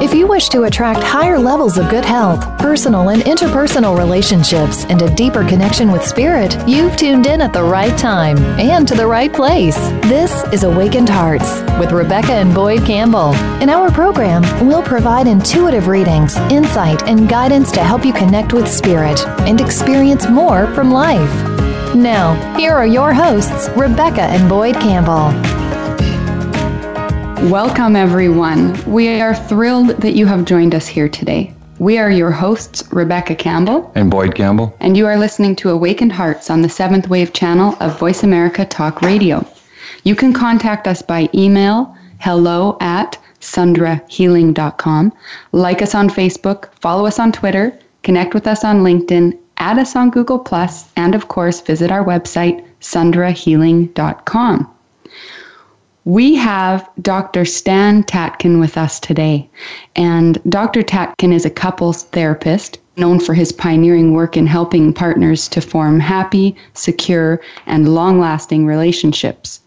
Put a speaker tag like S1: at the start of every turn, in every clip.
S1: If you wish to attract higher levels of good health, personal and interpersonal relationships, and a deeper connection with spirit, you've tuned in at the right time and to the right place. This is Awakened Hearts with Rebekah and Boyd Campbell. In our program, we'll provide intuitive readings, insight, and guidance to help you connect with spirit and experience more from life. Now, here are your hosts, Rebekah and Boyd Campbell.
S2: Welcome, everyone. We are thrilled that you have joined us here today. We are your hosts, Rebekah Campbell
S3: and Boyd Campbell,
S2: and you are listening to Awakened Hearts on the Seventh Wave channel of Voice America Talk Radio. You can contact us by email hello at sundrahealing.com, like us on Facebook, follow us on Twitter, connect with us on LinkedIn, add us on Google, and of course, visit our website, sundrahealing.com. We have Dr. Stan Tatkin with us today. And Dr. Tatkin is a couples therapist known for his pioneering work in helping partners to form happy, secure, and long lasting relationships.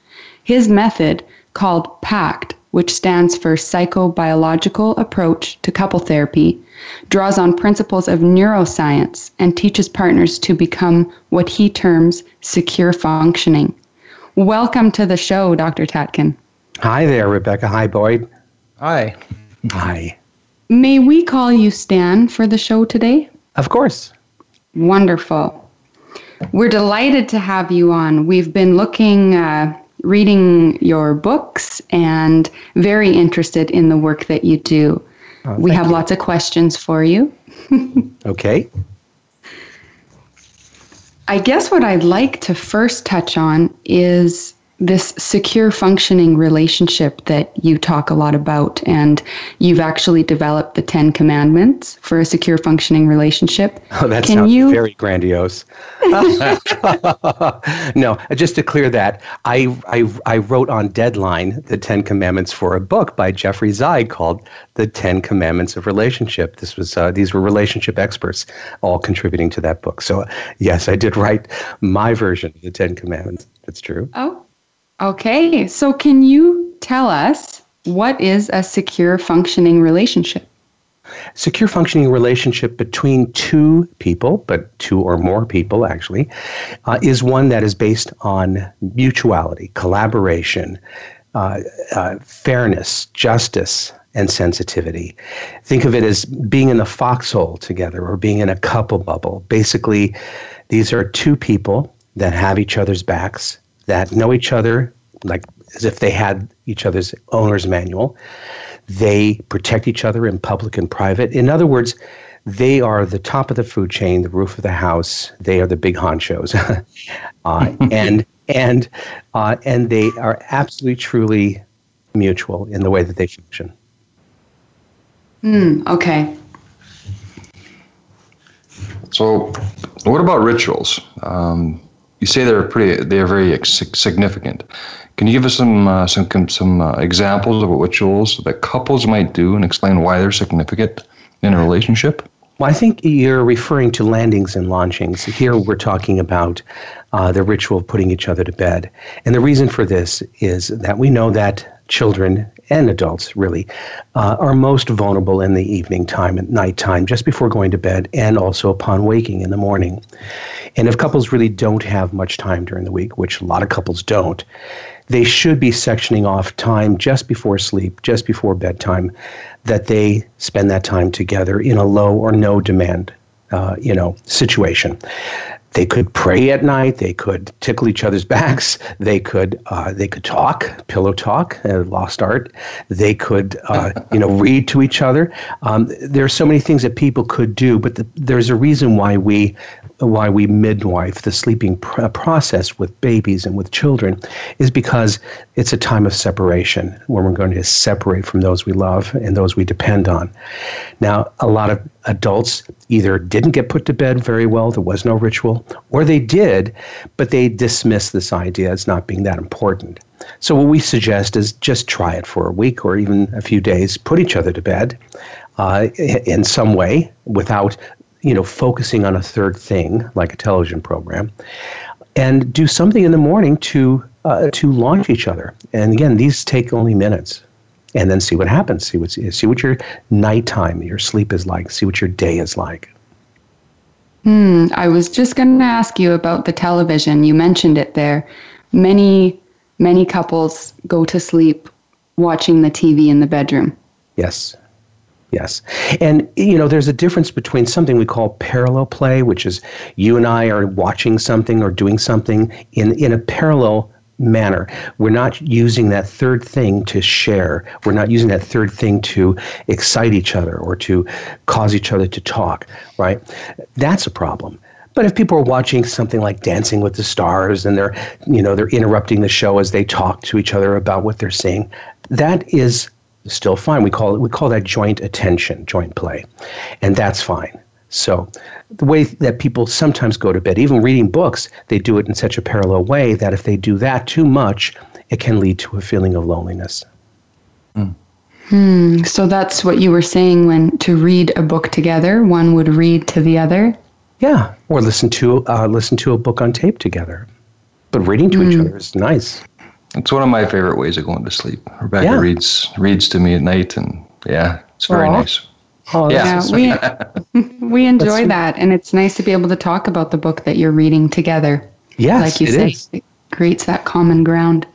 S2: His method, called PACT, which stands for Psychobiological Approach to Couple Therapy, draws on principles of neuroscience and teaches partners to become what he terms secure functioning. Welcome to the show, Dr. Tatkin.
S4: Hi there, Rebekah. Hi, Boyd.
S3: Hi.
S4: Hi.
S2: May we call you Stan for the show today?
S4: Of course.
S2: Wonderful. We're delighted to have you on. We've been looking, uh, reading your books, and very interested in the work that you do. Oh, we have you. lots of questions for you.
S4: okay.
S2: I guess what I'd like to first touch on is this secure functioning relationship that you talk a lot about and you've actually developed the 10 commandments for a secure functioning relationship.
S4: Oh that Can sounds you... very grandiose. No just to clear that I, I, I wrote on deadline the 10 commandments for a book by jeffrey zeig called the 10 commandments of relationship. This was uh, these were relationship experts all contributing to that book. So yes i did write my version of the 10 commandments. That's true.
S2: Oh Okay, so can you tell us what is a secure functioning relationship?
S4: Secure functioning relationship between two people, but two or more people actually, uh, is one that is based on mutuality, collaboration, uh, uh, fairness, justice, and sensitivity. Think of it as being in the foxhole together or being in a couple bubble. Basically, these are two people that have each other's backs that know each other like as if they had each other's owner's manual. They protect each other in public and private. In other words, they are the top of the food chain, the roof of the house. They are the big honchos, uh, and and uh, and they are absolutely truly mutual in the way that they function.
S2: Mm, okay.
S3: So, what about rituals? Um, you say they're pretty, they're very significant. Can you give us some uh, some some uh, examples of what rituals that couples might do and explain why they're significant in a relationship?
S4: Well, I think you're referring to landings and launchings. Here we're talking about uh, the ritual of putting each other to bed. And the reason for this is that we know that children and adults really uh, are most vulnerable in the evening time and nighttime, just before going to bed, and also upon waking in the morning. And if couples really don't have much time during the week, which a lot of couples don't, they should be sectioning off time just before sleep, just before bedtime, that they spend that time together in a low or no demand, uh, you know, situation. They could pray at night. They could tickle each other's backs. They could uh, they could talk, pillow talk, uh, lost art. They could uh, you know read to each other. Um, there are so many things that people could do, but the, there's a reason why we why we midwife the sleeping pr- process with babies and with children is because it's a time of separation where we're going to separate from those we love and those we depend on. Now, a lot of adults either didn't get put to bed very well, there was no ritual, or they did, but they dismissed this idea as not being that important. So, what we suggest is just try it for a week or even a few days, put each other to bed. Uh, in some way without you know, focusing on a third thing like a television program. and do something in the morning to uh, to launch each other. And again, these take only minutes. And then see what happens. See what see what your nighttime, your sleep is like. See what your day is like.
S2: Hmm. I was just going to ask you about the television. You mentioned it there. Many many couples go to sleep watching the TV in the bedroom.
S4: Yes. Yes. And, you know, there's a difference between something we call parallel play, which is you and I are watching something or doing something in, in a parallel manner. We're not using that third thing to share. We're not using that third thing to excite each other or to cause each other to talk, right? That's a problem. But if people are watching something like Dancing with the Stars and they're, you know, they're interrupting the show as they talk to each other about what they're seeing, that is still fine. We call it we call that joint attention, joint play, and that's fine. So the way that people sometimes go to bed, even reading books, they do it in such a parallel way that if they do that too much, it can lead to a feeling of loneliness.
S2: Mm. Hmm. So that's what you were saying when to read a book together, one would read to the other.
S4: Yeah, or listen to uh, listen to a book on tape together. But reading to mm. each hmm. other is nice.
S3: It's one of my favorite ways of going to sleep. Rebekah yeah. reads reads to me at night, and yeah, it's very Aww. nice.
S2: Oh, yeah, we we enjoy that, and it's nice to be able to talk about the book that you're reading together.
S4: Yes,
S2: like you
S4: it
S2: say,
S4: is.
S2: it creates that common ground.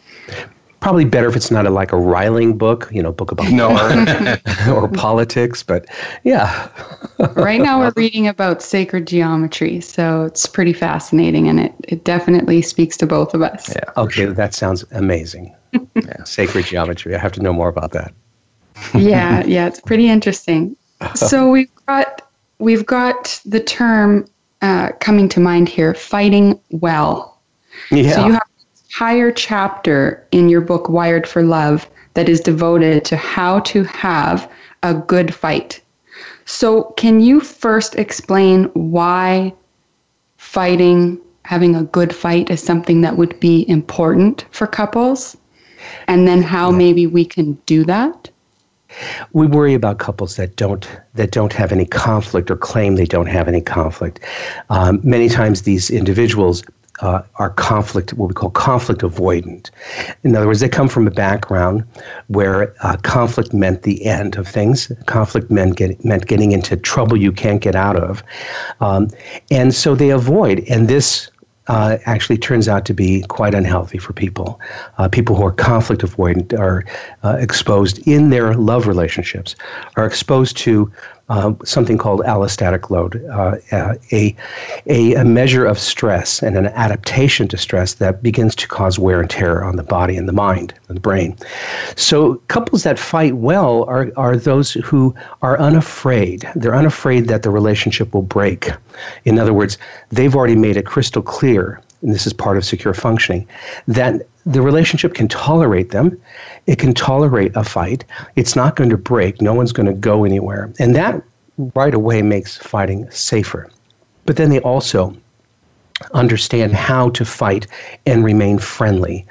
S4: Probably better if it's not a, like a riling book, you know, book about
S3: no.
S4: or politics, but yeah.
S2: right now we're reading about sacred geometry, so it's pretty fascinating, and it it definitely speaks to both of us.
S4: Yeah. Okay, that sounds amazing. yeah. Sacred geometry. I have to know more about that.
S2: yeah, yeah, it's pretty interesting so we've got we've got the term uh, coming to mind here: fighting well.
S4: Yeah.
S2: So you have an entire chapter in your book, Wired for Love, that is devoted to how to have a good fight. So, can you first explain why fighting, having a good fight, is something that would be important for couples? And then how maybe we can do that?
S4: We worry about couples that don't that don't have any conflict or claim they don't have any conflict. Um, many times, these individuals uh, are conflict, what we call conflict avoidant. In other words, they come from a background where uh, conflict meant the end of things. Conflict meant, get, meant getting into trouble you can't get out of. Um, and so they avoid. And this uh, actually turns out to be quite unhealthy for people. Uh, people who are conflict avoidant are uh, exposed in their love relationships, are exposed to uh, something called allostatic load, uh, a, a, a measure of stress and an adaptation to stress that begins to cause wear and tear on the body and the mind and the brain. So, couples that fight well are, are those who are unafraid. They're unafraid that the relationship will break. In other words, they've already made it crystal clear and this is part of secure functioning, that the relationship can tolerate them. It can tolerate a fight. It's not going to break. No one's going to go anywhere. And that right away makes fighting safer. But then they also understand how to fight and remain friendly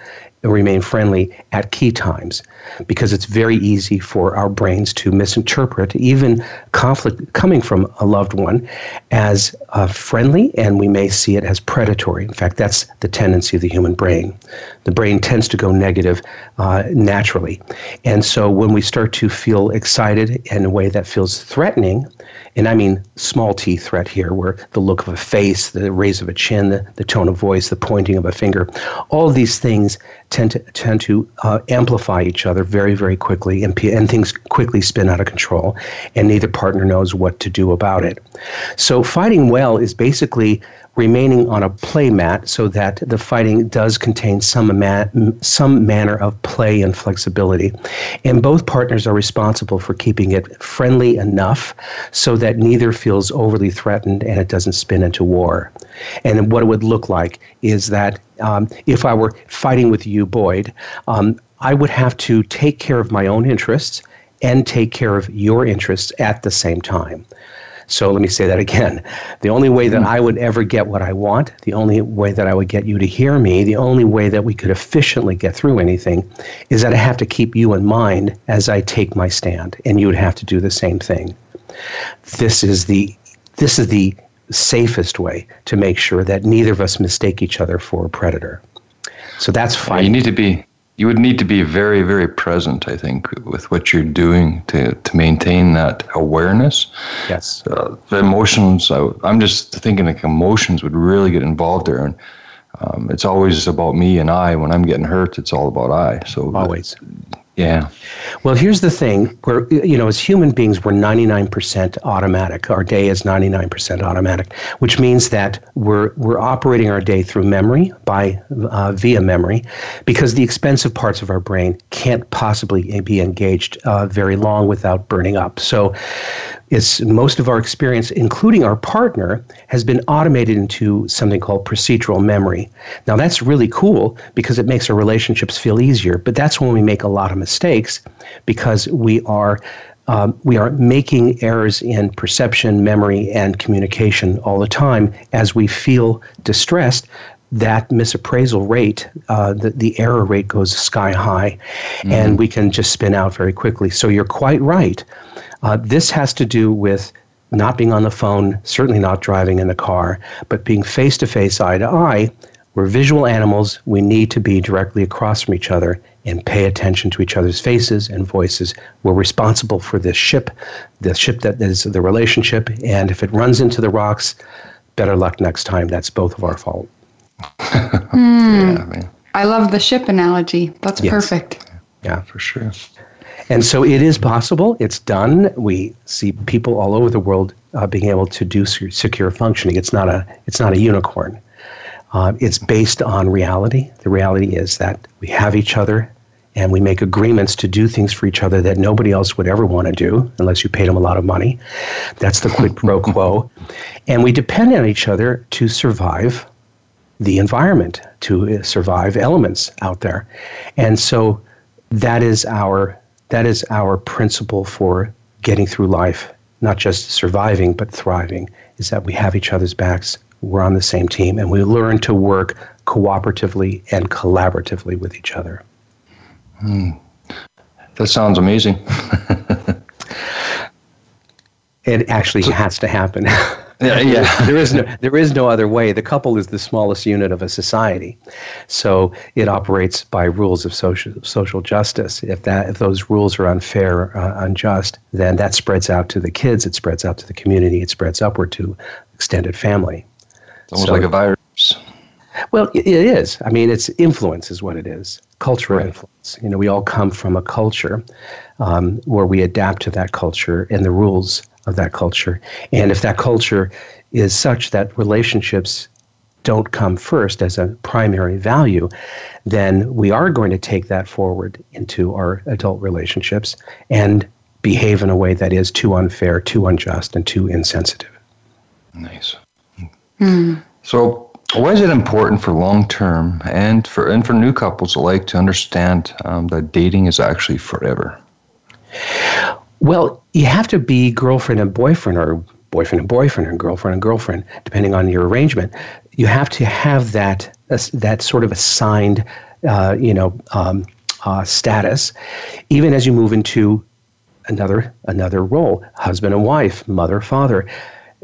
S4: remain friendly at key times because it's very easy for our brains to misinterpret even conflict coming from a loved one as uh, friendly and we may see it as predatory. In fact, that's the tendency of the human brain. The brain tends to go negative uh, naturally. And so when we start to feel excited in a way that feels threatening, and I mean small t threat here, where the look of a face, the raise of a chin, the, the tone of voice, the pointing of a finger, all of these things tend to tend to uh, amplify each other very very quickly, and, and things quickly spin out of control, and neither partner knows what to do about it. So fighting well is basically remaining on a play mat so that the fighting does contain some, some manner of play and flexibility. And both partners are responsible for keeping it friendly enough so that neither feels overly threatened and it doesn't spin into war. And what it would look like is that um, if I were fighting with you, Boyd, um, I would have to take care of my own interests and take care of your interests at the same time. So let me say that again. The only way that hmm. I would ever get what I want, the only way that I would get you to hear me, the only way that we could efficiently get through anything is that I have to keep you in mind as I take my stand, and you would have to do the same thing. This is the this is the safest way to make sure that neither of us mistake each other for a predator. So that's fine.
S3: You need to be you would need to be very very present i think with what you're doing to, to maintain that awareness.
S4: Yes.
S3: Uh, the emotions I, am just thinking like emotions would really get involved there. And um, it's always about me and i. When i'm getting hurt it's all about i. So
S4: always
S3: yeah.
S4: Well, here's the thing: we're you know, as human beings, we're 99% automatic. Our day is 99% automatic, which means that we're we're operating our day through memory by uh, via memory, because the expensive parts of our brain can't possibly be engaged uh, very long without burning up. So, it's most of our experience, including our partner, has been automated into something called procedural memory. Now, that's really cool because it makes our relationships feel easier, but that's when we make a lot of mistakes because we are. Um, we are making errors in perception, memory, and communication all the time as we feel distressed that misappraisal rate, uh, the, the error rate goes sky high, mm-hmm. and we can just spin out very quickly. So you're quite right. Uh, this has to do with not being on the phone, certainly not driving in the car, but being face to face, eye to eye. We're visual animals. We need to be directly across from each other and pay attention to each other's faces and voices. We're responsible for this ship, the ship that is the relationship. And if it runs into the rocks, better luck next time. That's both of our fault.
S2: mm. yeah, man. I love the ship analogy. That's yes. perfect.
S3: Yeah, for sure.
S4: And so it is possible. It's done. We see people all over the world uh, being able to do secure functioning. It's not a it's not a unicorn. Uh, it's based on reality. The reality is that we have each other and we make agreements to do things for each other that nobody else would ever want to do unless you paid them a lot of money. That's the quid pro quo. And we depend on each other to survive the environment, to survive elements out there. And so that is our that is our principle for getting through life, not just surviving, but thriving, is that we have each other's backs, we're on the same team, and we learn to work cooperatively and collaboratively with each other.
S3: Hmm. That sounds amazing.
S4: it actually has to happen.
S3: Yeah, yeah.
S4: there is no there is no other way. The couple is the smallest unit of a society, so it operates by rules of social social justice. If that if those rules are unfair, uh, unjust, then that spreads out to the kids. It spreads out to the community. It spreads upward to extended family.
S3: It's almost so, like a virus.
S4: Well, it is. I mean, it's influence is what it is. Cultural right. influence. You know, we all come from a culture um, where we adapt to that culture and the rules of that culture. And if that culture is such that relationships don't come first as a primary value, then we are going to take that forward into our adult relationships and behave in a way that is too unfair, too unjust, and too insensitive.
S3: Nice. Mm. So, why is it important for long term and for and for new couples alike to understand um, that dating is actually forever?
S4: Well, you have to be girlfriend and boyfriend, or boyfriend and boyfriend, or girlfriend and girlfriend, depending on your arrangement. You have to have that uh, that sort of assigned, uh, you know, um, uh, status, even as you move into another another role, husband and wife, mother, father.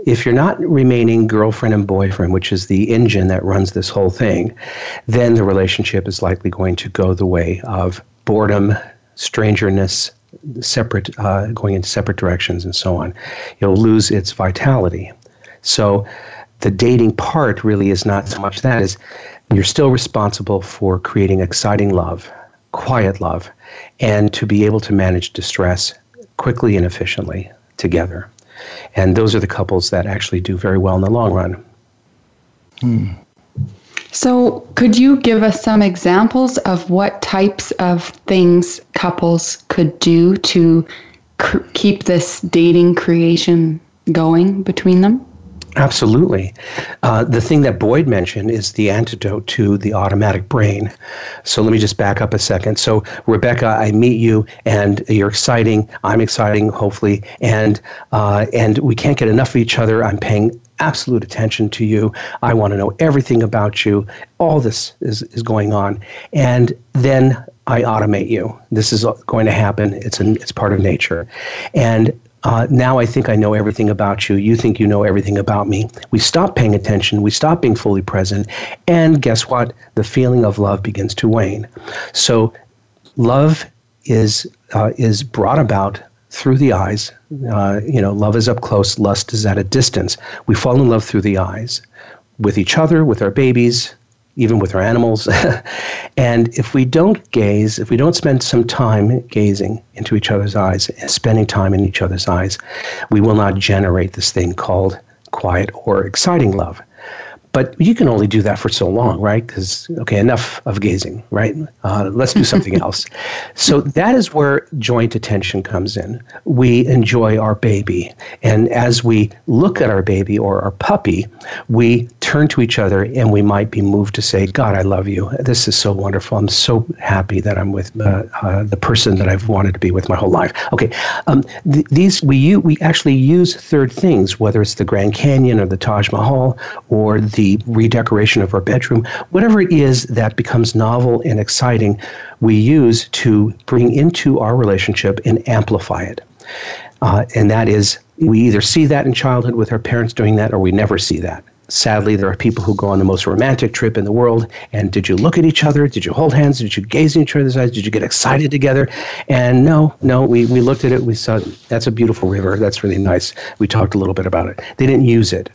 S4: If you're not remaining girlfriend and boyfriend, which is the engine that runs this whole thing, then the relationship is likely going to go the way of boredom, strangeness, separate, uh, going in separate directions, and so on. It'll lose its vitality. So the dating part really is not so much that is you're still responsible for creating exciting love, quiet love, and to be able to manage distress quickly and efficiently together. And those are the couples that actually do very well in the long run.
S2: Hmm. So, could you give us some examples of what types of things couples could do to cr- keep this dating creation going between them?
S4: Absolutely. Uh, the thing that Boyd mentioned is the antidote to the automatic brain. So let me just back up a second. So, Rebekah, I meet you, and you're exciting. I'm exciting, hopefully, and uh, and we can't get enough of each other. I'm paying absolute attention to you. I want to know everything about you. All this is, is going on. And then I automate you. This is going to happen. It's, an, it's part of nature. And uh, now I think I know everything about you. You think you know everything about me. We stop paying attention. We stop being fully present. And guess what? The feeling of love begins to wane. So, love is, uh, is brought about through the eyes. Uh, you know, love is up close, lust is at a distance. We fall in love through the eyes with each other, with our babies, even with our animals. and if we don't gaze, if we don't spend some time gazing into each other's eyes, and spending time in each other's eyes, we will not generate this thing called quiet or exciting love. But you can only do that for so long, right? Because, okay, enough of gazing, right? Uh, let's do something else. So that is where joint attention comes in. We enjoy our baby. And as we look at our baby or our puppy, we turn to each other and we might be moved to say, God, I love you. This is so wonderful. I'm so happy that I'm with uh, uh, the person that I've wanted to be with my whole life. Okay, um, th- these we, we actually use third things, whether it's the Grand Canyon or the Taj Mahal or the the redecoration of our bedroom, whatever it is that becomes novel and exciting, we use to bring into our relationship and amplify it. Uh, and that is, we either see that in childhood with our parents doing that, or we never see that. Sadly, there are people who go on the most romantic trip in the world. And did you look at each other? Did you hold hands? Did you gaze in each other's eyes? Did you get excited together? And no, no, we, we looked at it. We saw that's a beautiful river. That's really nice. We talked a little bit about it. They didn't use it.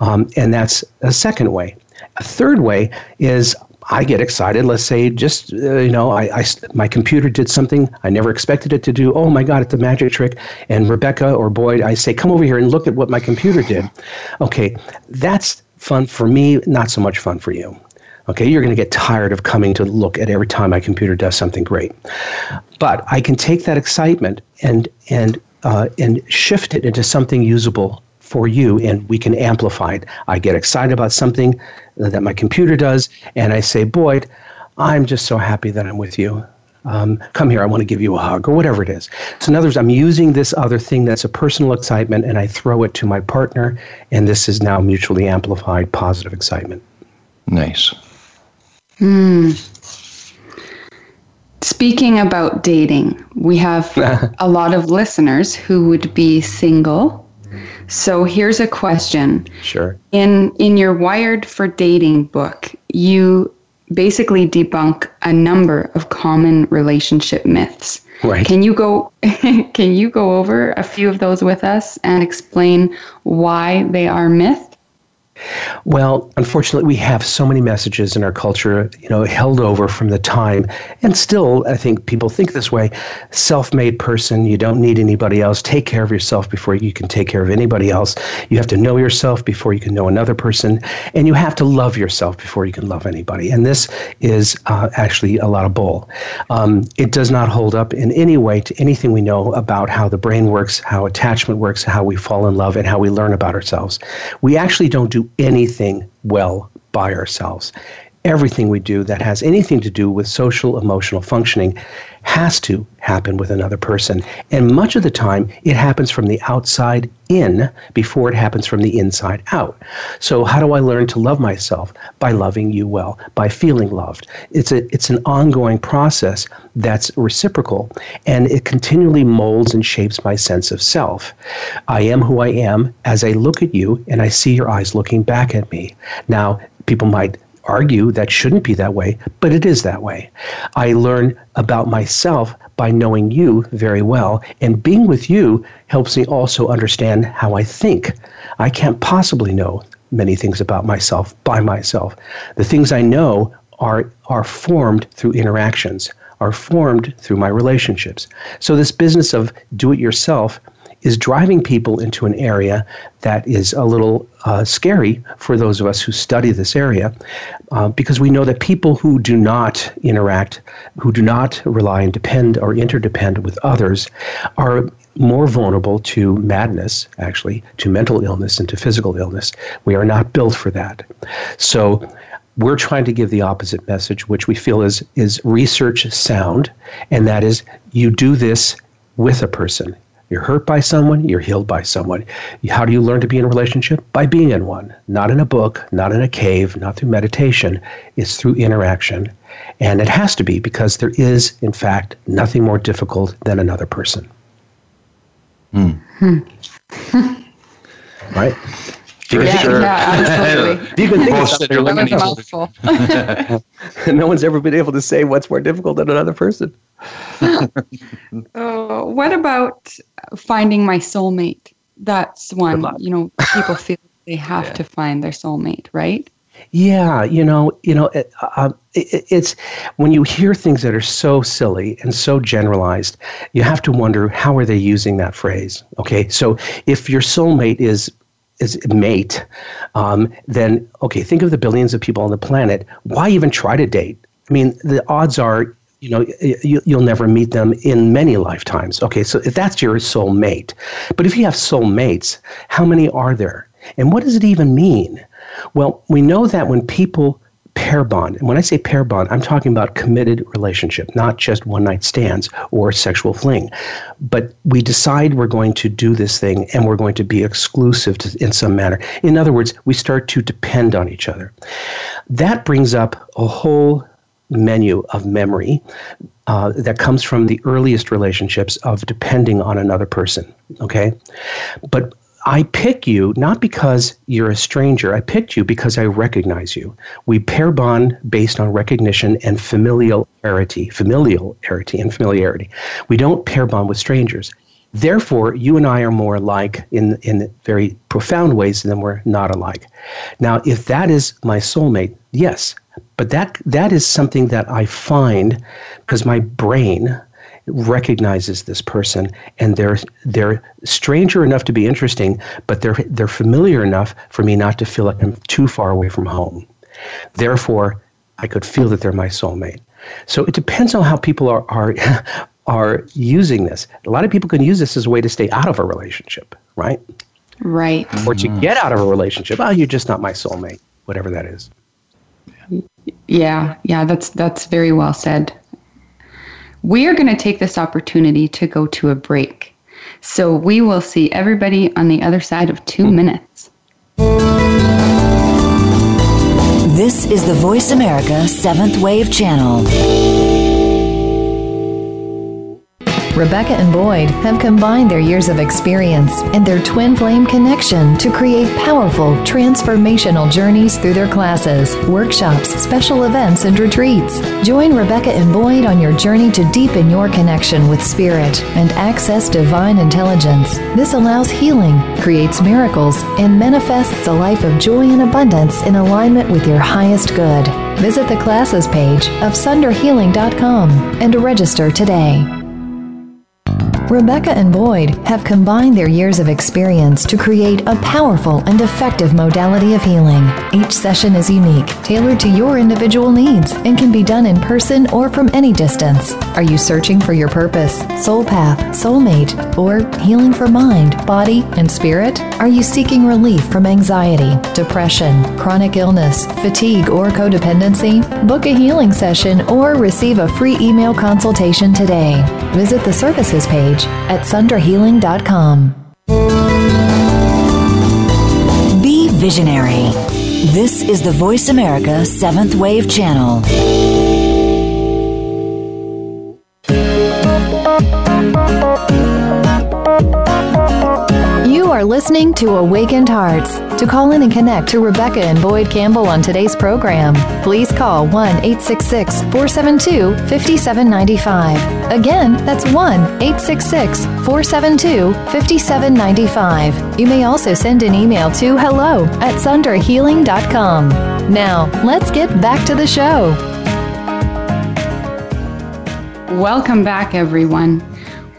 S4: Um, and that's a second way. A third way is I get excited. Let's say just uh, you know, I, I, my computer did something I never expected it to do. Oh my God, it's a magic trick! And Rebekah or Boyd, I say, come over here and look at what my computer did. Okay, that's fun for me. Not so much fun for you. Okay, you're going to get tired of coming to look at every time my computer does something great. But I can take that excitement and and uh, and shift it into something usable for you and we can amplify it. I get excited about something that my computer does and I say, Boyd, I'm just so happy that I'm with you. Um, come here, I want to give you a hug, or whatever it is. So, in other words, I'm using this other thing that's a personal excitement and I throw it to my partner, and this is now mutually amplified positive excitement.
S3: Nice.
S2: Hmm. Speaking about dating, we have a lot of listeners who would be single so here's a question.
S4: Sure.
S2: In in your Wired for Dating book, you basically debunk a number of common relationship myths.
S4: Right.
S2: Can you go can you go over a few of those with us and explain why they are myths?
S4: Well, unfortunately, we have so many messages in our culture, you know, held over from the time, and still, I think people think this way: self-made person, you don't need anybody else. Take care of yourself before you can take care of anybody else. You have to know yourself before you can know another person, and you have to love yourself before you can love anybody. And this is uh, actually a lot of bull. Um, it does not hold up in any way to anything we know about how the brain works, how attachment works, how we fall in love, and how we learn about ourselves. We actually don't do anything well by ourselves. Everything we do that has anything to do with social emotional functioning has to happen with another person. And much of the time, it happens from the outside in before it happens from the inside out. So, how do I learn to love myself? By loving you well, by feeling loved. It's, a, it's an ongoing process that's reciprocal, and it continually molds and shapes my sense of self. I am who I am as I look at you and I see your eyes looking back at me. Now, people might argue that shouldn't be that way, but it is that way. I learn about myself by knowing you very well, and being with you helps me also understand how I think. I can't possibly know many things about myself by myself. The things I know are are formed through interactions, are formed through my relationships. So this business of do it yourself is driving people into an area that is a little uh, scary for those of us who study this area uh, because we know that people who do not interact, who do not rely and depend or interdepend with others, are more vulnerable to madness, actually, to mental illness and to physical illness. We are not built for that. So, we're trying to give the opposite message, which we feel is, is research sound, and that is you do this with a person. You're hurt by someone, you're healed by someone. How do you learn to be in a relationship? By being in one. Not in a book, not in a cave, not through meditation. It's through interaction. And it has to be because there is, in fact, nothing more difficult than another person. Hmm. Hmm. right?
S2: Yeah,
S3: sure.
S2: yeah, absolutely.
S4: You can think
S3: Both
S4: of
S3: said
S4: something
S3: you're
S2: That was
S3: looking
S2: a
S3: at
S2: mouthful.
S4: no one's ever been able to say what's more difficult than another person.
S2: Oh, what about finding my soulmate? That's one. You know, people feel they have to find their soulmate, right?
S4: Yeah, you know, you know, it, uh, it, it's when you hear things that are so silly and so generalized, you have to wonder how are they using that phrase. Okay, so if your soulmate is is mate, um, then okay, think of the billions of people on the planet. Why even try to date? I mean, the odds are. You know, you, you'll never meet them in many lifetimes. Okay, so if that's your soul mate but if you have soul mates how many are there? And what does it even mean? Well, we know that when people pair bond, and when I say pair bond, I'm talking about committed relationship, not just one night stands or sexual fling. But we decide we're going to do this thing and we're going to be exclusive to, in some manner. In other words, we start to depend on each other. That brings up a whole menu of memory uh, that comes from the earliest relationships of depending on another person. Okay, but I pick you not because you're a stranger. I picked you because I recognize you. We pair bond based on recognition and familiarity, familiarity and familiarity. We don't pair bond with strangers. Therefore, you and I are more alike in in very profound ways than we're not alike. Now, if that is my soulmate, yes, but that that is something that I find because my brain recognizes this person and they're they're stranger enough to be interesting, but they're they're familiar enough for me not to feel like I'm too far away from home. Therefore, I could feel that they're my soulmate. So it depends on how people are are are using this. A lot of people can use this as a way to stay out of a relationship, right?
S2: Right.
S4: Or to mm-hmm. get out of a relationship. Oh, you're just not my soulmate, whatever that is.
S2: Yeah, yeah, that's that's very well said. We are going to take this opportunity to go to a break. So we will see everybody on the other side of 2 hmm. minutes.
S5: This is the Voice America Seventh Wave Channel.
S1: Rebekah and Boyd have combined their years of experience and their twin flame connection to create powerful, transformational journeys through their classes, workshops, special events, and retreats. Join Rebekah and Boyd on your journey to deepen your connection with spirit and access divine intelligence. This allows healing, creates miracles, and manifests a life of joy and abundance in alignment with your highest good. Visit the classes page of sunderhealing.com and register today. Rebekah and Boyd have combined their years of experience to create a powerful and effective modality of healing. Each session is unique, tailored to your individual needs, and can be done in person or from any distance. Are you searching for your purpose, soul path, soulmate, or healing for mind, body, and spirit? Are you seeking relief from anxiety, depression, chronic illness, fatigue, or codependency? Book a healing session or receive a free email consultation today. Visit the services page at sunderhealing.com.
S5: Be visionary. This is the Voice America Seventh Wave Channel.
S1: You are listening to Awakened Hearts. To call in and connect to Rebekah and Boyd Campbell on today's program, please call 1 866 472 5795. Again, that's 1 866 472 5795. You may also send an email to hello at sunderhealing.com. Now, let's get back to the show.
S2: Welcome back, everyone.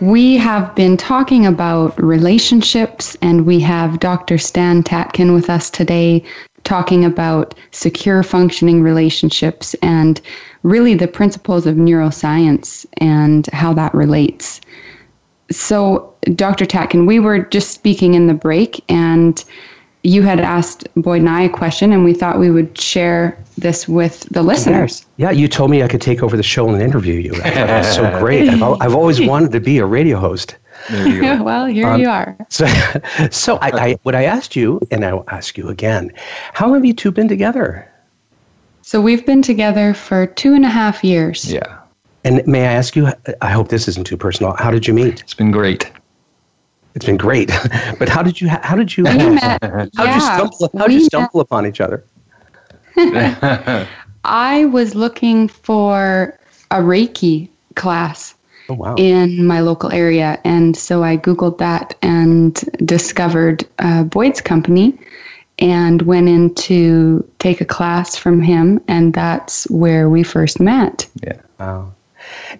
S2: We have been talking about relationships, and we have Dr. Stan Tatkin with us today talking about secure functioning relationships and really the principles of neuroscience and how that relates. So, Dr. Tatkin, we were just speaking in the break, and you had asked Boyd and I a question, and we thought we would share this with the listeners.
S4: Yeah, you told me I could take over the show and interview you. I thought that was so great. I've, I've always wanted to be a radio host.
S3: There you
S2: well, here
S4: Um,
S2: you are.
S4: So, so I, I, what I asked you, and I'll ask you again, how have you two been together?
S2: So we've been together for two and a half years.
S3: Yeah,
S4: And may I ask you, I hope this isn't too personal, how did you meet?
S3: it's been great.
S4: It's been great. but how did you how did you
S2: We met.
S4: how did you stumble how did you
S2: we
S4: stumble upon each other?
S2: I was looking for a Reiki class
S4: Oh wow.
S2: in my local area. And so I Googled that and discovered uh, Boyd's company and went in to take a class from him. And that's where we first met.
S3: yeah.
S4: Wow.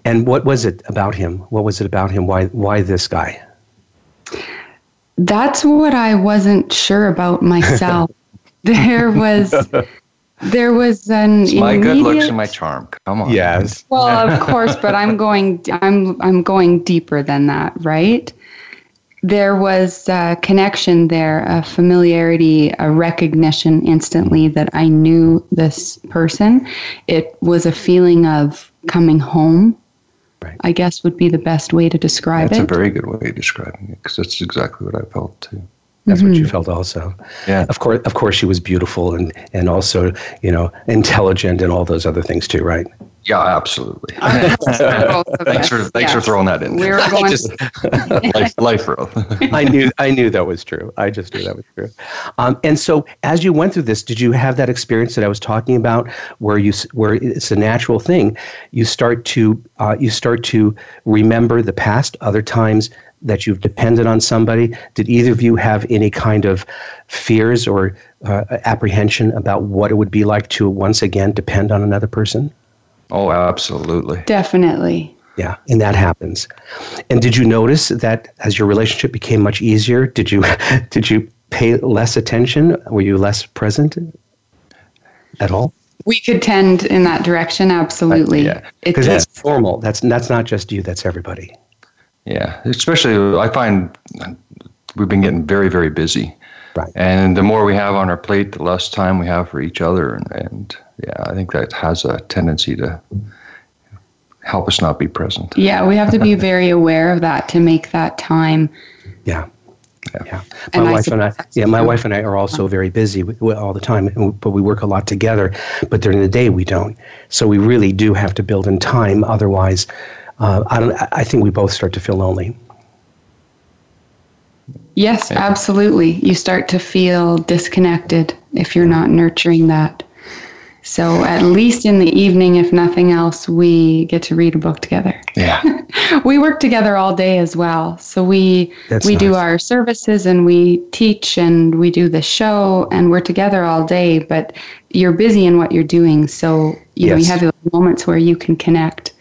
S4: And what was it about him? What was it about him? Why why this guy?
S2: That's what I wasn't sure about myself. there was. There was an
S3: It's my good looks and my charm. Come on.
S4: Yes.
S2: Well, of course, but I'm going. I'm I'm going deeper than that, right? There was a connection there, a familiarity, a recognition instantly that I knew this person. It was a feeling of coming home.
S4: Right.
S2: I guess would be the best way to describe it.
S3: That's a very good way of describing it because that's exactly what I felt too.
S4: That's what
S2: Mm-hmm.
S4: you felt also.
S3: Yeah.
S4: Of course of course she was beautiful and, and also, you know, intelligent and all those other things too, right?
S3: Yeah, absolutely. Thanks for
S2: us,
S3: thanks for throwing that in.
S2: We were going.
S4: Just-
S3: life, life row.
S4: I knew I knew that was true. I just knew that was true. Um, and so, as you went through this, did you have that experience that I was talking about, where you where it's a natural thing? You start to uh, you start to remember the past, other times that you've depended on somebody. Did either of you have any kind of fears or uh, apprehension about what it would be like to once again depend on another person?
S3: oh, absolutely.
S2: Definitely.
S4: Yeah, and that happens. And did you notice that as your relationship became much easier, did you did you pay less attention? Were you less present at all?
S2: We could tend in that direction. Absolutely.
S3: yeah.
S2: It
S4: Because
S2: just
S4: that's normal. That's that's not just you. That's everybody.
S3: Yeah, especially I find we've been getting very, very busy.
S4: Right.
S3: And the more we have on our plate, the less time we have for each other. And, and yeah, I think that has a tendency to help us not be present.
S2: Yeah, we have to be very aware of that to make that time.
S4: Yeah. Yeah.
S2: And
S4: My
S2: I
S4: wife and I, yeah, my wife and I are also very busy with, with all the time, but we work a lot together. But during the day, we don't. So we really do have to build in time. Otherwise, uh, I don't. I- I think we both start to feel lonely.
S2: Yes, absolutely. You start to feel disconnected if you're not nurturing that. So, at least in the evening, if nothing else, we get to read a book together.
S3: Yeah.
S2: We work together all day as well. So, we
S4: That's
S2: we do our services and we teach and we do the show and we're together all day, but you're busy in what you're doing. So, you know, you have moments where you can connect,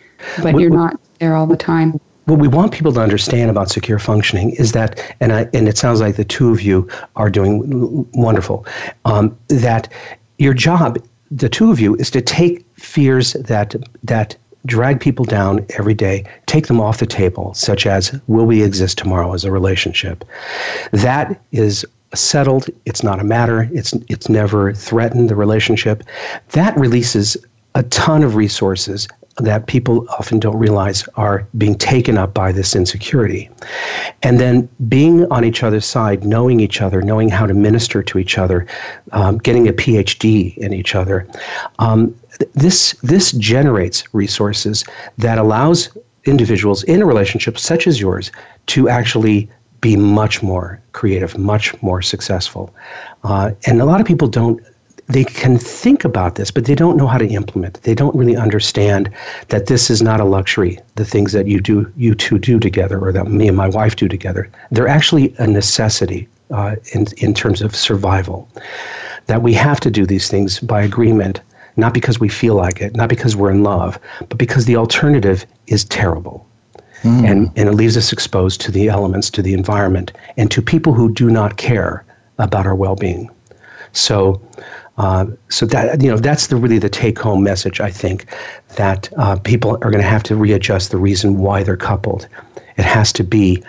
S2: but
S4: We-
S2: you're not there all the time.
S4: what we want people to understand about secure functioning is that, and I, and it sounds like the two of you are doing wonderful. Um, that your job, the two of you, is to take fears that that drag people down every day, take them off the table, such as will we exist tomorrow as a relationship. That is settled. It's not a matter. It's it's never threatened the relationship. That releases a ton of resources that people often don't realize are being taken up by this insecurity. And then being on each other's side, knowing each other, knowing how to minister to each other, um, getting a PhD in each other, um, th- this, this generates resources that allows individuals in a relationship such as yours to actually be much more creative, much more successful. Uh, and a lot of people don't they can think about this, but they don't know how to implement. it. They don't really understand that this is not a luxury. The things that you do, you two do together, or that me and my wife do together, they're actually a necessity uh, in in terms of survival. That we have to do these things by agreement, not because we feel like it, not because we're in love, but because the alternative is terrible. And, and it leaves us exposed to the elements, to the environment, and to people who do not care about our well-being. So, uh, so that you know, that's the really the take-home message. I think that uh, people are going to have to readjust the reason why they're coupled. It has to be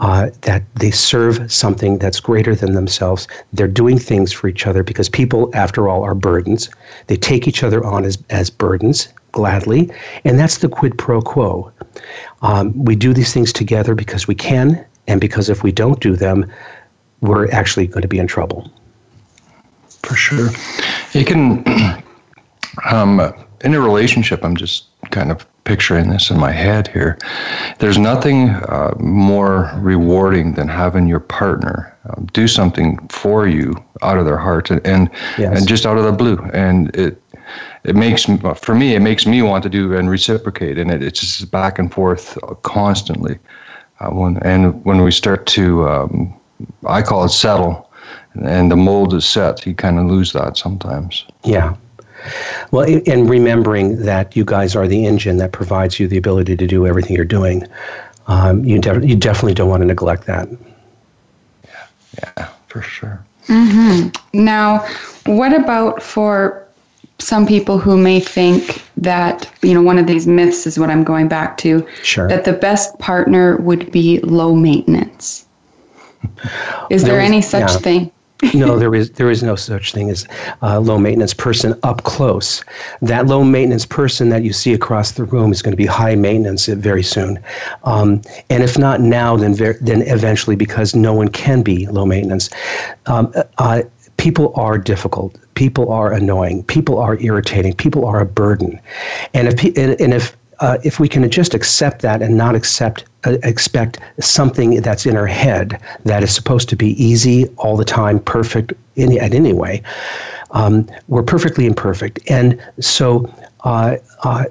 S4: uh, that they serve something that's greater than themselves. They're doing things for each other because people, after all, are burdens. They take each other on as as burdens gladly, and that's the quid pro quo. Um, we do these things together because we can, and because if we don't do them, we're actually going to be in trouble.
S3: For sure. You can, um, in a relationship, I'm just kind of picturing this in my head here. There's nothing uh, more rewarding than having your partner um, do something for you out of their heart and and, yes. and just out of the blue. And it it makes for me it makes me want to do and reciprocate, and it, it's just back and forth constantly. Uh, when and when we start to, um, I call it settle, and the mold is set, you kind of lose that sometimes.
S4: Yeah. Well, and remembering that you guys are the engine that provides you the ability to do everything you're doing, um, you, de- you definitely don't want to neglect that.
S3: Yeah, yeah, for sure.
S2: Mm-hmm. Now, what about for some people who may think that you know one of these myths is what I'm going back to
S4: sure.
S2: that the best partner would be low maintenance. Is there, there any such yeah. thing?
S4: No, there is there is no such thing as a low maintenance person up close. That low maintenance person that you see across the room is going to be high maintenance very soon, um, and if not now, then ver- then eventually, because no one can be low maintenance. Um, uh, people are difficult. People are annoying. People are irritating. People are a burden, and if and, and if uh, if we can just accept that and not accept uh, expect something that's in our head that is supposed to be easy all the time, perfect in, at any way, um, we're perfectly imperfect, and so. Uh, uh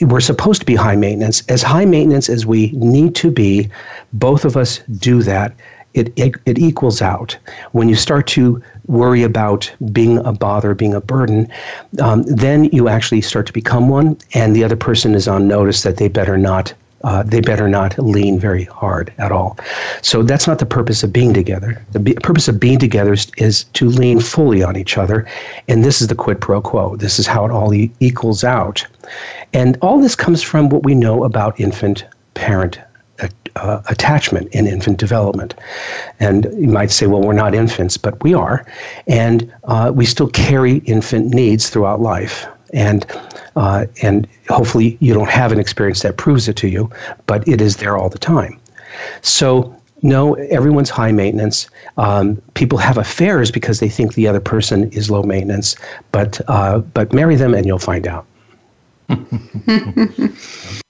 S4: we're supposed to be high maintenance. As high maintenance as we need to be, both of us do that it, it, it equals out. When you start to worry about being a bother, being a burden, um, then you actually start to become one, and the other person is on notice that they better not. Uh, they better not lean very hard at all. So that's not the purpose of being together. The be- purpose of being together is, is, to lean fully on each other, and this is the quid pro quo. This is how it all e- equals out, and all this comes from what we know about infant parent uh, attachment in infant development. And you might say, well, we're not infants, but we are. And uh, we still carry infant needs throughout life. And, uh, and hopefully you don't have an experience that proves it to you, but it is there all the time. So no, everyone's high maintenance. Um, people have affairs because they think the other person is low maintenance, but uh, but marry them and you'll find out.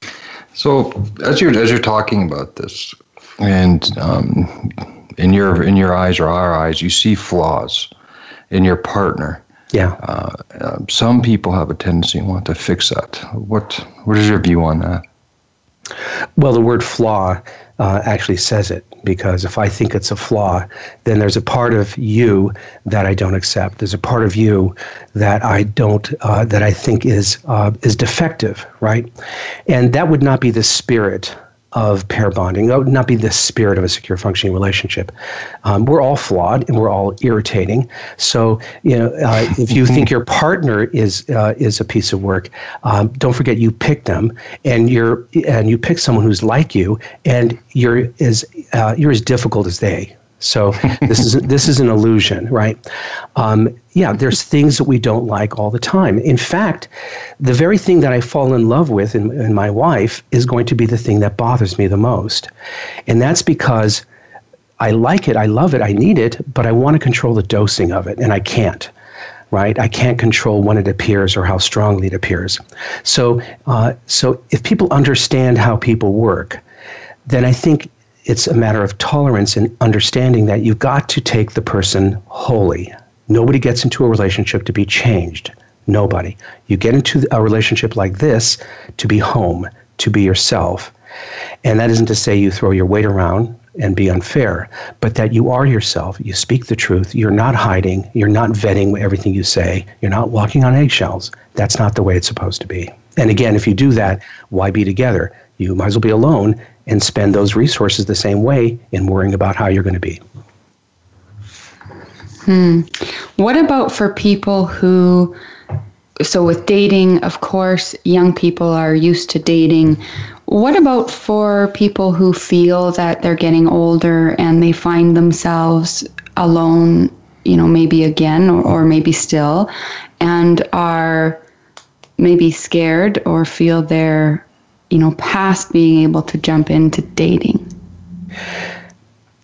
S3: So as you're as you're talking about this, and um, in your in your eyes or our eyes, you see flaws in your partner.
S4: Yeah.
S3: Uh, uh, some people have a tendency to want to fix that. What what is your view on that?
S4: Well, the word flaw uh, actually says it because if I think it's a flaw, then there's a part of you that I don't accept. There's a part of you that I don't uh, that I think is uh, is defective, right? And that would not be the spirit of pair bonding. That would not be the spirit of a secure functioning relationship. Um, we're all flawed and we're all irritating. So, you know, uh, if you think your partner is uh, is a piece of work, um, don't forget you picked them, and you're and you pick someone who's like you, and you're as uh, you're as difficult as they. So this is this is an illusion, right? Um, yeah, there's things that we don't like all the time. In fact, the very thing that I fall in love with in, in my wife is going to be the thing that bothers me the most, and that's because I like it, I love it, I need it, but I want to control the dosing of it, and I can't. Right, I can't control when it appears or how strongly it appears. So, uh, so if people understand how people work, then I think it's a matter of tolerance and understanding that you've got to take the person wholly. Nobody gets into a relationship to be changed. Nobody. You get into a relationship like this to be home, to be yourself. And that isn't to say you throw your weight around and be unfair, but that you are yourself. You speak the truth. You're not hiding. You're not vetting everything you say. You're not walking on eggshells. That's not the way it's supposed to be. And again, if you do that, why be together? You might as well be alone and spend those resources the same way in worrying about how you're going to be.
S2: Hmm. What about for people who, so with dating, of course, young people are used to dating. What about for people who feel that they're getting older and they find themselves alone, you know, maybe again or, or maybe still, and are maybe scared or feel they're you know, past being able to jump into dating?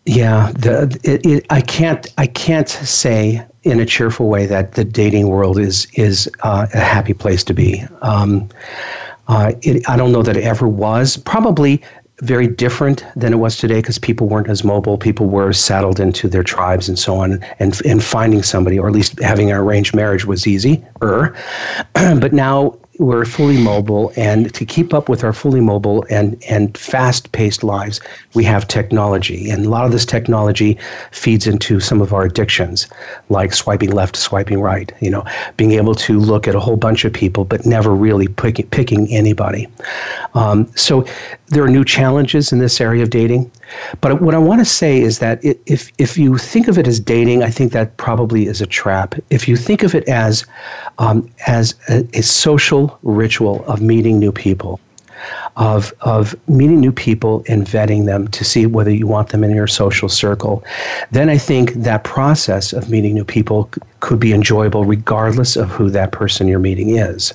S4: Yeah, the, it, it, I can't I can't say in a cheerful way that the dating world is is uh, a happy place to be. Um, Uh, it, I don't know that it ever was. Probably very different than it was today because people weren't as mobile. People were saddled into their tribes and so on, and and finding somebody, or at least having an arranged marriage, was easy. But now we're fully mobile, and to keep up with our fully mobile and, and fast paced lives, we have technology. And a lot of this technology feeds into some of our addictions, like swiping left, swiping right, you know, being able to look at a whole bunch of people, but never really pick, picking anybody. Um, so there are new challenges in this area of dating. But what I want to say is that if, if you think of it as dating, I think that probably is a trap. If you think of it as, um, as a, a social ritual of meeting new people, of of meeting new people and vetting them to see whether you want them in your social circle, then I think that process of meeting new people could be enjoyable regardless of who that person you're meeting is.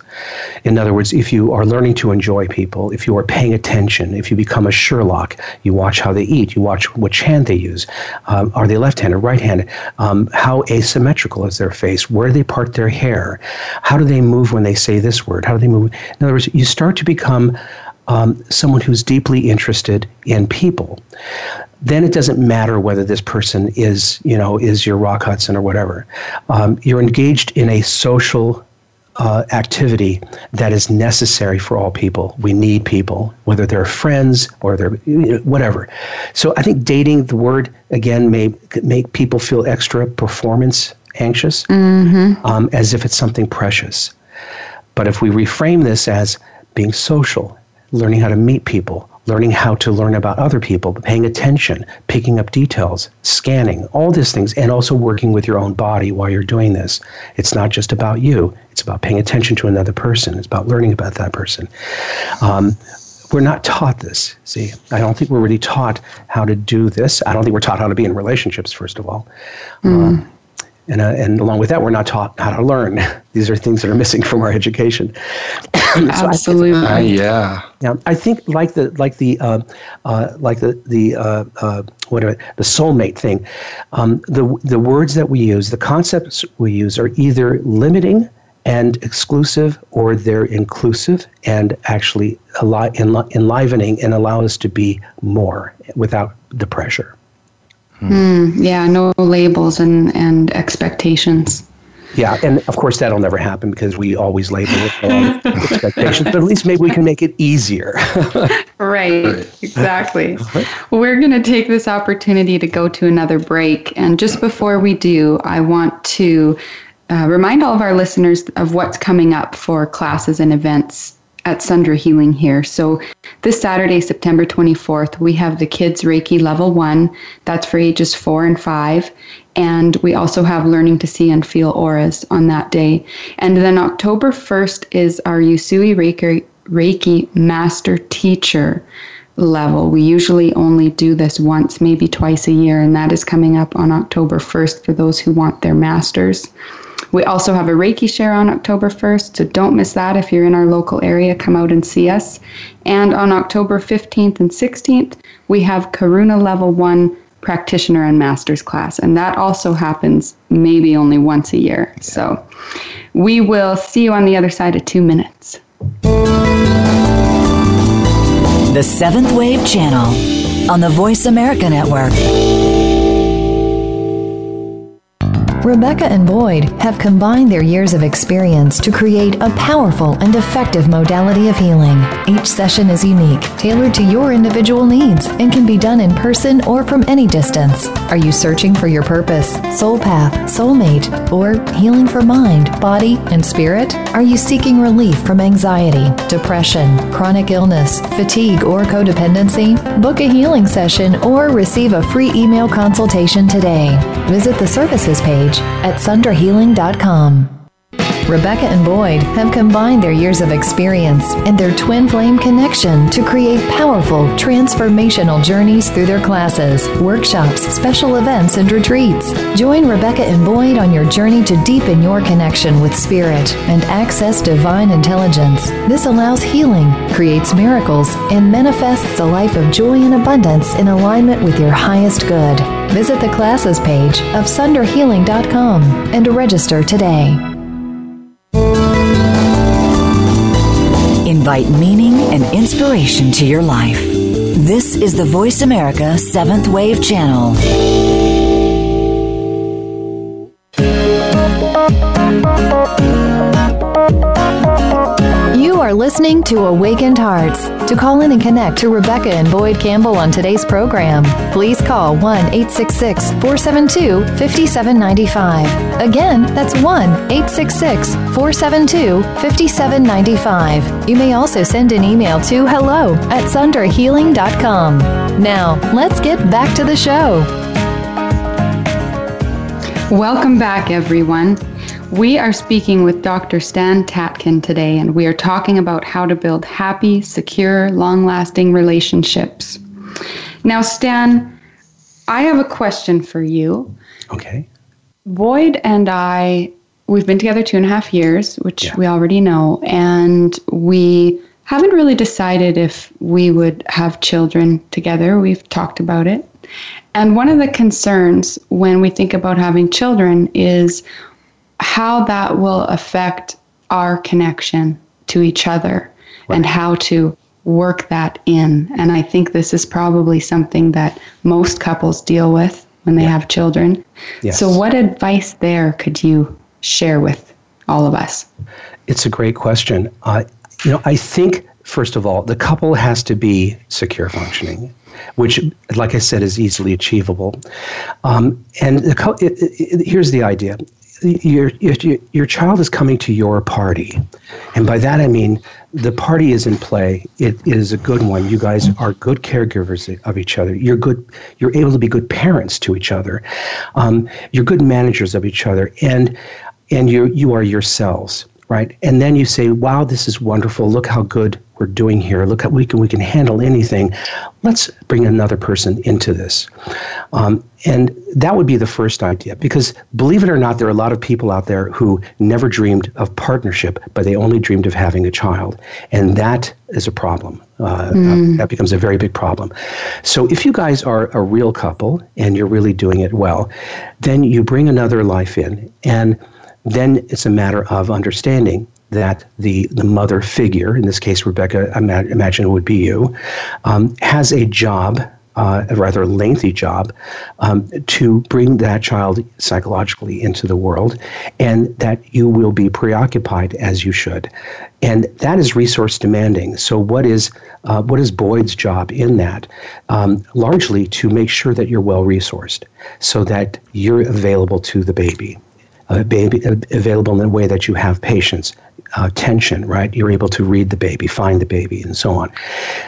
S4: In other words, if you are learning to enjoy people, if you are paying attention, if you become a Sherlock, you watch how they eat, you watch which hand they use. Um, are they left-handed, right-handed? Um, how asymmetrical is their face? Where they part their hair? How do they move when they say this word? How do they move? In other words, you start to become um, someone who's deeply interested in people, then it doesn't matter whether this person is, you know, is your Rock Hudson or whatever. Um, you're engaged in a social uh, activity that is necessary for all people. We need people, whether they're friends or they're whatever. So I think dating, the word again, may make people feel extra performance anxious, mm-hmm. um, as if it's something precious. But if we reframe this as being social, learning how to meet people, learning how to learn about other people, paying attention, picking up details, scanning, all these things, and also working with your own body while you're doing this. It's not just about you, it's about paying attention to another person, it's about learning about that person. Um, we're not taught this. See, I don't think we're really taught how to do this. I don't think we're taught how to be in relationships, first of all. Mm. And, uh, and along with that, we're not taught how to learn. These are things that are missing from our education.
S2: so Absolutely.
S3: I, uh, yeah.
S4: Yeah. I think like the like the uh, uh, like the the uh, uh, what the soulmate thing. Um, the the words that we use, the concepts we use, are either limiting and exclusive, or they're inclusive and actually enli- enlivening and allow us to be more without the pressure.
S2: Mm, yeah, no labels and, and expectations.
S4: Yeah, and of course that'll never happen because we always label it expectations. But at least maybe we can make it easier.
S2: right, exactly. We're going to take this opportunity to go to another break, and just before we do, I want to uh, remind all of our listeners of what's coming up for classes and events at Sundra Healing here. So this Saturday, September 24th, we have the Kids Reiki Level 1. That's for ages 4 and 5. And we also have Learning to See and Feel Auras on that day. And then October 1st is our Usui Reiki, Reiki Master Teacher level. We usually only do this once, maybe twice a year, and that is coming up on October 1st for those who want their masters. We also have a Reiki share on October 1st, so don't miss that if you're in our local area. Come out and see us. And on October 15th and 16th, we have Karuna Level 1 practitioner and master's class, and that also happens maybe only once a year. So we will see you on the other side of two minutes.
S5: The Seventh Wave Channel on the Voice America Network.
S1: Rebekah and Boyd have combined their years of experience to create a powerful and effective modality of healing. Each session is unique, tailored to your individual needs, and can be done in person or from any distance. Are you searching for your purpose, soul path, soulmate, or healing for mind, body, and spirit? Are you seeking relief from anxiety, depression, chronic illness, fatigue, or codependency? Book a healing session or receive a free email consultation today. Visit the services page page at sundrahealing.com. Rebekah and Boyd have combined their years of experience and their twin flame connection to create powerful, transformational journeys through their classes, workshops, special events, and retreats. Join Rebekah and Boyd on your journey to deepen your connection with spirit and access divine intelligence. This allows healing, creates miracles, and manifests a life of joy and abundance in alignment with your highest good. Visit the classes page of sundrahealing.com and register today.
S5: Invite meaning and inspiration to your life. This is the Voice America Seventh Wave Channel.
S1: Listening to Awakened Hearts. To call in and connect to Rebekah and Boyd Campbell on today's program, please call 1 866 472 5795. Again, that's 1 866 472 5795. You may also send an email to hello at sundrahealing.com. Now, let's get back to the show.
S2: Welcome back, everyone. We are speaking with Dr. Stan Tatkin today, and we are talking about how to build happy, secure, long lasting relationships. Now, Stan, I have a question for you.
S4: Okay.
S2: Boyd and I, we've been together two and a half years, which
S4: Yeah.
S2: we already know, and we haven't really decided if we would have children together. We've talked about it. And one of the concerns when we think about having children is how that will affect our connection to each other and how to work that in. And I think this is probably something that most couples deal with when they have children.
S4: Yes.
S2: So, what advice there could you share with all of us?
S4: It's a great question. Uh, you know, I think first of all, the couple has to be secure functioning, which, like I said, is easily achievable. Um, and the, it, it- here's the idea: your, your your child is coming to your party, and by that I mean the party is in play. It is a good one. You guys are good caregivers of each other. You're good. You're able to be good parents to each other. Um, you're good managers of each other, and and you you are yourselves right? And then you say wow this is wonderful. Look how good we're doing here. Look how we can we can handle anything. Let's bring another person into this. Um, and that would be the first idea because believe it or not there are a lot of people out there who never dreamed of partnership but they only dreamed of having a child. And that is a problem. Uh, uh, that becomes a very big problem. So if you guys are a real couple and you're really doing it well then you bring another life in. And then it's a matter of understanding that the, the mother figure, in this case, Rebekah, I ima- imagine it would be you, um, has a job, uh, a rather lengthy job, um, to bring that child psychologically into the world, and that you will be preoccupied as you should. And that is resource demanding. So, what is, uh, what is Boyd's job in that? Um, largely to make sure that you're well resourced so that you're available to the baby uh, baby available in a way that you have patience, uh, tension, right? You're able to read the baby, find the baby, and so on.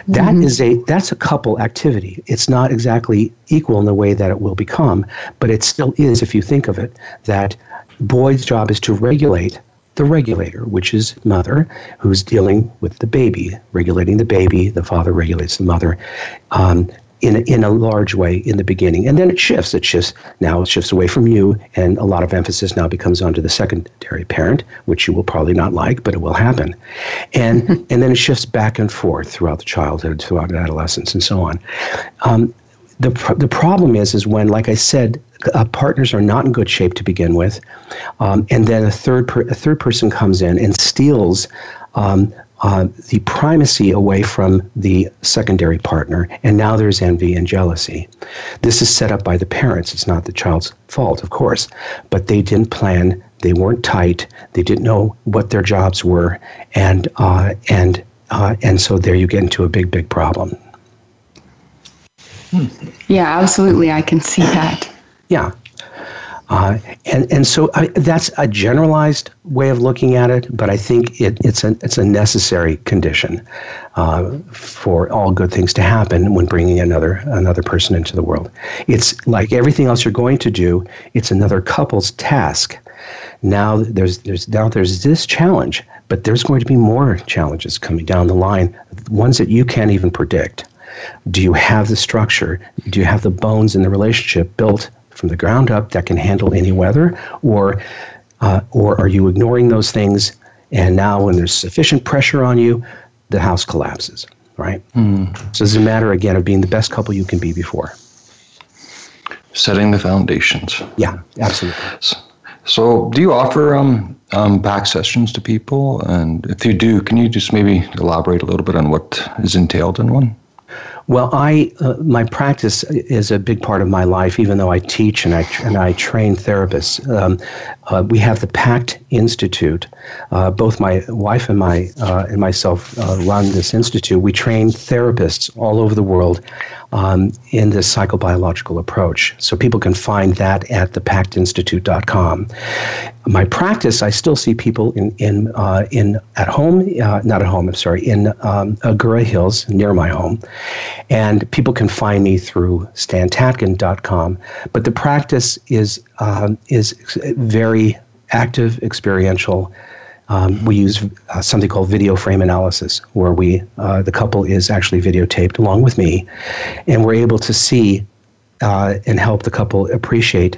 S4: That is a that's a couple activity. It's not exactly equal in the way that it will become, but it still is if you think of it. That Boyd's job is to regulate the regulator, which is mother, who's dealing with the baby, regulating the baby. The father regulates the mother. Um, in a, in a large way in the beginning, and then it shifts. It shifts now. It shifts away from you, and a lot of emphasis now becomes onto the secondary parent, which you will probably not like, but it will happen, and and then it shifts back and forth throughout the childhood, throughout adolescence, and so on. Um, the pr- the problem is is when, like I said, uh, partners are not in good shape to begin with, um, and then a third per- a third person comes in and steals. Um, uh, the primacy away from the secondary partner, and now there's envy and jealousy. This is set up by the parents. It's not the child's fault, of course, but they didn't plan. They weren't tight. They didn't know what their jobs were, and uh, and uh, and so there you get into a big, big problem.
S2: Yeah, absolutely. I can see that.
S4: Yeah. Uh, and and so I, that's a generalized way of looking at it, but I think it, it's a it's a necessary condition uh, for all good things to happen when bringing another another person into the world. It's like everything else you're going to do. It's another couple's task. Now there's there's now there's this challenge, but there's going to be more challenges coming down the line, ones that you can't even predict. Do you have the structure? Do you have the bones in the relationship built from the ground up that can handle any weather, or uh, or are you ignoring those things? And now, when there's sufficient pressure on you, the house collapses. Right. So it's a matter again of being the best couple you can be before.
S3: Setting the foundations.
S4: Yeah, absolutely.
S3: S- So, do you offer um, um, PACT sessions to people? And if you do, can you just maybe elaborate a little bit on what is entailed in one?
S4: Well, I uh, my practice is a big part of my life. Even though I teach and I and I train therapists, um, uh, we have the PACT Institute. Uh, both my wife and my uh, and myself uh, run this institute. We train therapists all over the world um, in this psychobiological approach. So people can find that at thepactinstitute.com. My practice, I still see people in in uh, in at home, not at home. I'm sorry, in um, Agoura Hills near my home, and people can find me through stantatkin.com. But the practice is um, is very active, experiential. Um, we use uh, something called video frame analysis, where we uh, the couple is actually videotaped along with me, and we're able to see uh, and help the couple appreciate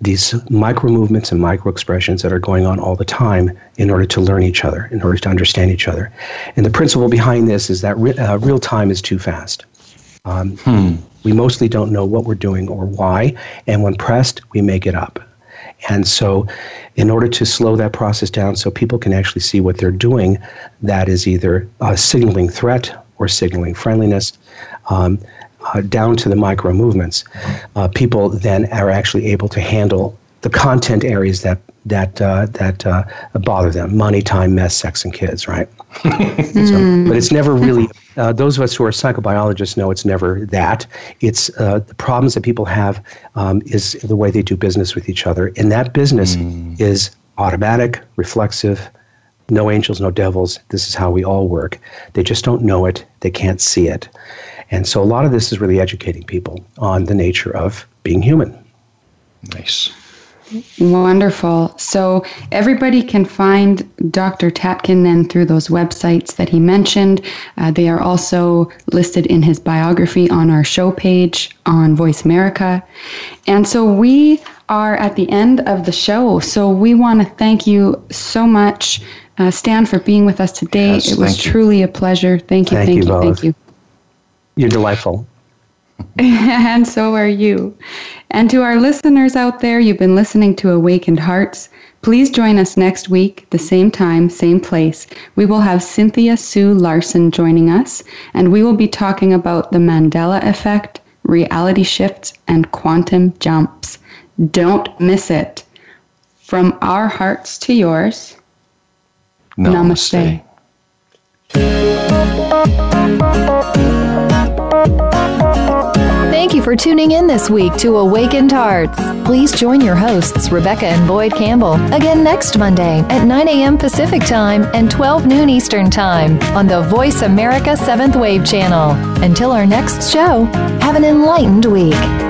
S4: these micro movements and micro expressions that are going on all the time in order to learn each other, in order to understand each other. And the principle behind this is that re- uh, real time is too fast. Um, hmm. We mostly don't know what we're doing or why, and when pressed, we make it up. And so, in order to slow that process down so people can actually see what they're doing, that is either uh, signaling threat or signaling friendliness, um, uh, down to the micro movements, uh, people then are actually able to handle the content areas that that uh, that uh, bother them: money, time, mess, sex, and kids. Right. so, but it's never really. Uh, those of us who are psychobiologists know it's never that. It's uh, the problems that people have um, is the way they do business with each other, and that business mm. is automatic, reflexive. No angels, no devils. This is how we all work. They just don't know it. They can't see it. And so a lot of this is really educating people on the nature of being human.
S3: Nice.
S2: Wonderful. So everybody can find Dr. Tatkin then through those websites that he mentioned. Uh, they are also listed in his biography on our show page on Voice America. And so we are at the end of the show. So we want to thank you so much, uh, Stan, for being with us today. Yes, it was truly a pleasure. Thank you,
S4: thank,
S2: thank
S4: you,
S2: you, thank you.
S4: You're delightful.
S2: and so are you. And to our listeners out there, you've been listening to Awakened Hearts. Please join us next week, the same time, same place. We will have Cynthia Sue Larson joining us, and we will be talking about the Mandela effect, reality shifts, and quantum jumps. Don't miss it. From our hearts to yours,
S3: namaste.
S2: namaste.
S1: For tuning in this week to Awakened Hearts. Please join your hosts, Rebekah and Boyd Campbell, again next Monday at 9 a.m. Pacific Time and 12 noon Eastern Time on the Voice America 7th Wave channel. Until our next show, have an enlightened week.